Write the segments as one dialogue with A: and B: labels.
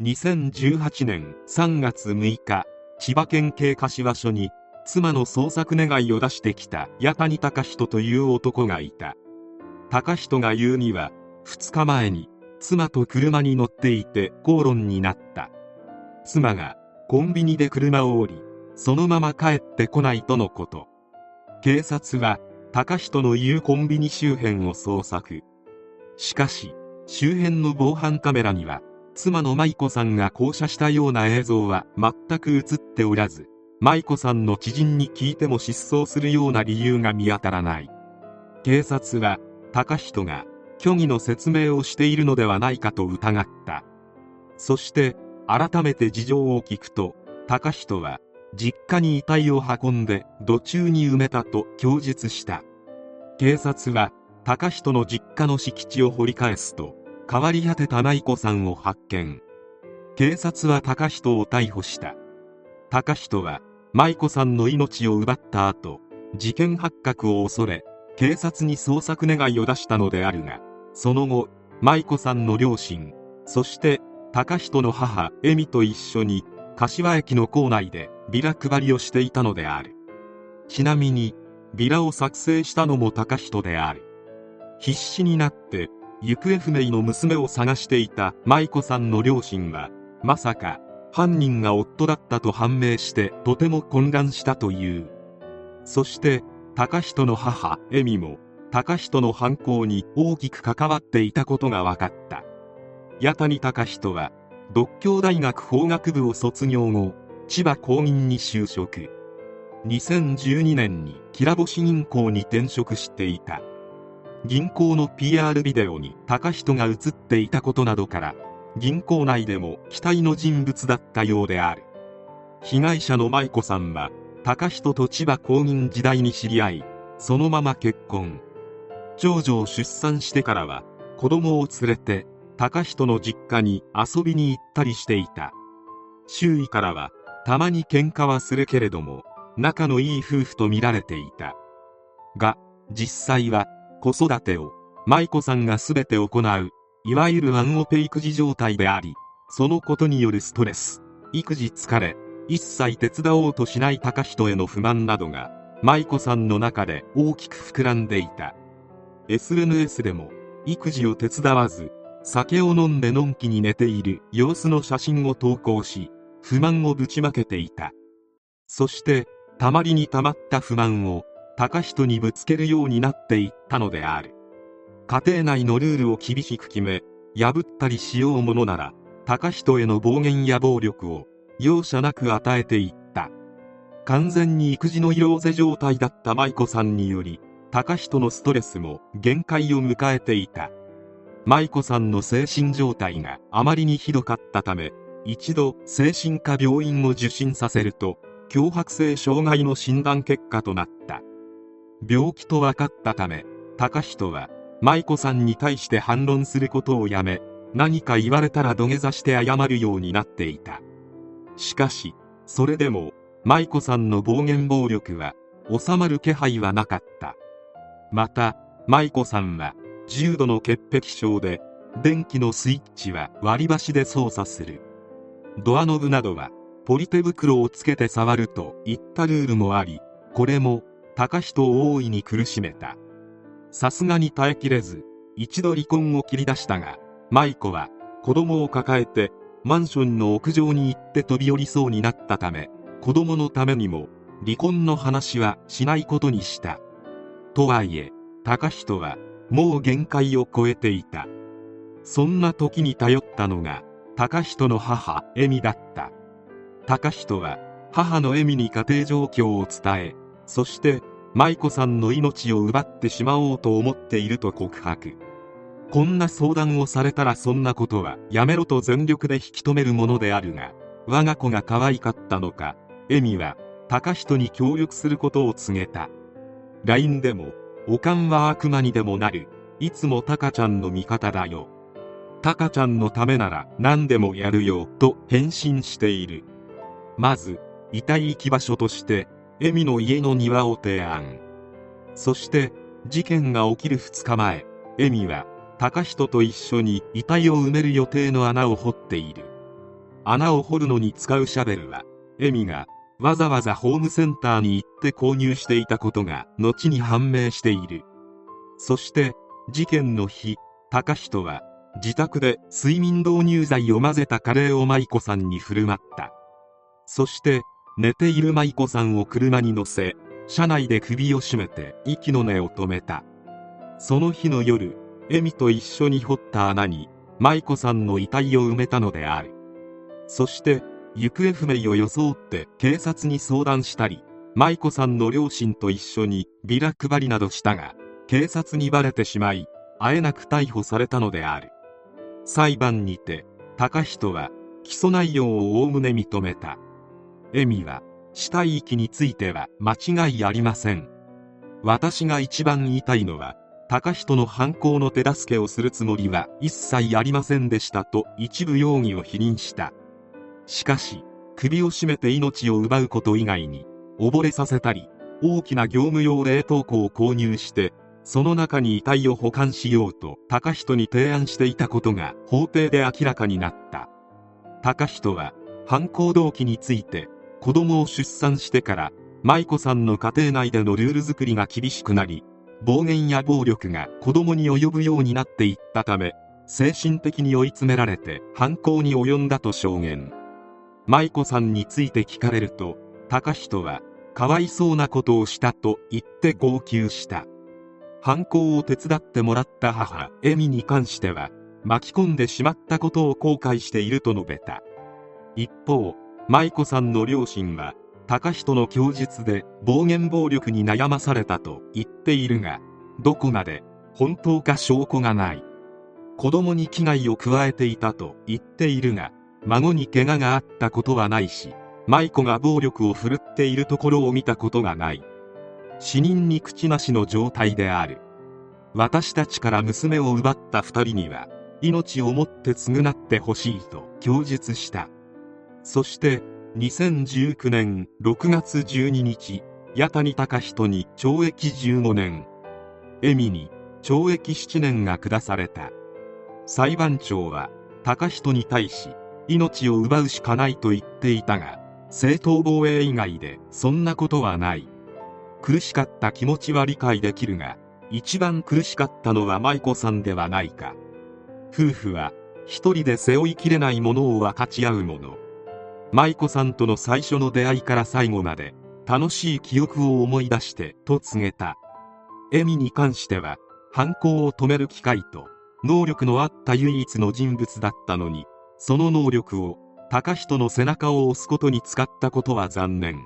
A: 2018年3月6日千葉県警柏署に妻の捜索願いを出してきた八谷隆人という男がいた。隆人が言うには2日前に妻と車に乗っていて口論になった。妻がコンビニで車を降りそのまま帰ってこないとのこと。警察は高人の言うコンビニ周辺を捜索。しかし周辺の防犯カメラには妻の舞子さんが降車したような映像は全く映っておらず舞子さんの知人に聞いても失踪するような理由が見当たらない。警察は高人が虚偽の説明をしているのではないかと疑った。そして改めて事情を聞くと高人は実家に遺体を運んで土中に埋めたと供述した。警察は高人の実家の敷地を掘り返すと変わり果てた舞子さんを発見。警察は高人を逮捕した。高人は舞子さんの命を奪った後事件発覚を恐れ警察に捜索願いを出したのであるがその後舞子さんの両親そして高人の母恵美と一緒に柏駅の構内でビラ配りをしていたのである。ちなみにビラを作成したのも高人である。必死になって行方不明の娘を探していた舞子さんの両親はまさか犯人が夫だったと判明してとても混乱したという。そして高人の母恵美も高人の犯行に大きく関わっていたことが分かった。八谷隆人は独協大学法学部を卒業後千葉公銀に就職。2012年にきらぼし銀行に転職していた。銀行の PR ビデオに高人が映っていたことなどから銀行内でも期待の人物だったようである。被害者の舞子さんは高人と千葉公銀時代に知り合いそのまま結婚。長女を出産してからは子供を連れて高人の実家に遊びに行ったりしていた。周囲からはたまに喧嘩はするけれども仲のいい夫婦と見られていた。が実際は子育てを舞子さんが全て行ういわゆるワンオペ育児状態でありそのことによるストレス育児疲れ一切手伝おうとしない高人への不満などが舞子さんの中で大きく膨らんでいた。SNS でも育児を手伝わず酒を飲んでのんきに寝ている様子の写真を投稿し不満をぶちまけていた。そしてたまりにたまった不満を高人にぶつけるようになっていったのである。家庭内のルールを厳しく決め破ったりしようものなら高人への暴言や暴力を容赦なく与えていった。完全に育児の色ぜ状態だった舞子さんにより高人のストレスも限界を迎えていた。舞子さんの精神状態があまりにひどかったため一度精神科病院を受診させると強迫性障害の診断結果となった。病気と分かったため高人は舞子さんに対して反論することをやめ何か言われたら土下座して謝るようになっていた。しかしそれでも舞子さんの暴言暴力は収まる気配はなかった。また舞子さんは重度の潔癖症で電気のスイッチは割り箸で操作する。ドアノブなどはポリ手袋をつけて触るといったルールもありこれも高人を大いに苦しめた。さすがに耐えきれず一度離婚を切り出したが舞子は子供を抱えてマンションの屋上に行って飛び降りそうになったため子供のためにも離婚の話はしないことにした。とはいえ高人はもう限界を超えていた。そんな時に頼ったのが高人の母恵美だった。高人は母の恵美に家庭状況を伝えそして舞子さんの命を奪ってしまおうと思っていると告白。こんな相談をされたらそんなことはやめろと全力で引き止めるものであるが我が子が可愛かったのか恵美は高人に協力することを告げた。LINE でも「おかんは悪魔にでもなる。いつもタカちゃんの味方だよ」「タカちゃんのためなら何でもやるよ」と返信している。まず遺体行き場所として恵美の家の庭を提案。そして事件が起きる2日前恵美は高人と一緒に遺体を埋める予定の穴を掘っている。穴を掘るのに使うシャベルはエミがわざわざホームセンターに行って購入していたことが後に判明している。そして事件の日高人は自宅で睡眠導入剤を混ぜたカレーを舞子さんに振る舞った。そして寝ている舞子さんを車に乗せ車内で首を絞めて息の根を止めた。その日の夜エミと一緒に掘った穴に舞子さんの遺体を埋めたのである。そして行方不明を装って警察に相談したり舞子さんの両親と一緒にビラ配りなどしたが警察にバレてしまいあえなく逮捕されたのである。裁判にて高人は起訴内容をおおむね認めた。エミは死体遺棄については間違いありません。私が一番言いたいのは高人の犯行の手助けをするつもりは一切ありませんでしたと一部容疑を否認した。しかし首を絞めて命を奪うこと以外に溺れさせたり大きな業務用冷凍庫を購入してその中に遺体を保管しようと高人に提案していたことが法廷で明らかになった。高人は犯行動機について子供を出産してから舞子さんの家庭内でのルール作りが厳しくなり暴言や暴力が子供に及ぶようになっていったため精神的に追い詰められて犯行に及んだと証言。舞子さんについて聞かれると高人はかわいそうなことをしたと言って号泣した犯行を手伝ってもらった母エミに関しては巻き込んでしまったことを後悔していると述べた一方舞子さんの両親は高人の供述で暴言暴力に悩まされたと言っているがどこまで本当か証拠がない。子供に危害を加えていたと言っているが孫に怪我があったことはないし舞子が暴力を振るっているところを見たことがない。死人に口なしの状態である。私たちから娘を奪った2人には命をもって償ってほしいと供述した。そして2019年6月12日八谷隆人に懲役15年。恵美に懲役7年が下された。裁判長は隆人に対し命を奪うしかないと言っていたが正当防衛以外でそんなことはない。苦しかった気持ちは理解できるが一番苦しかったのは舞子さんではないか。夫婦は一人で背負いきれないものを分かち合うもの。舞子さんとの最初の出会いから最後まで楽しい記憶を思い出してと告げた。エミに関しては犯行を止める機会と能力のあった唯一の人物だったのにその能力を高人の背中を押すことに使ったことは残念。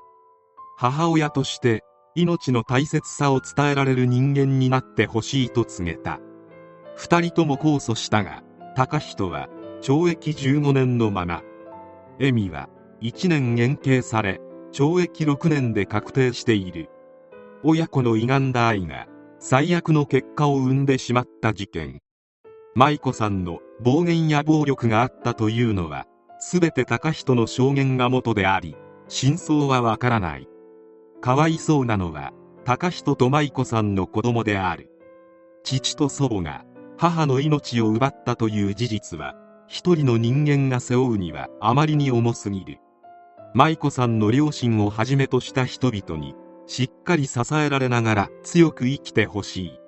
A: 母親として命の大切さを伝えられる人間になってほしいと告げた。二人とも控訴したが高人は懲役15年のまま恵美は1年減刑され懲役6年で確定している。親子の歪んだ愛が最悪の結果を生んでしまった事件。舞子さんの暴言や暴力があったというのは全て高人の証言が元であり真相はわからない。かわいそうなのは高人と舞子さんの子供である。父と祖母が母の命を奪ったという事実は一人の人間が背負うにはあまりに重すぎる。舞子さんの両親をはじめとした人々にしっかり支えられながら強く生きてほしい。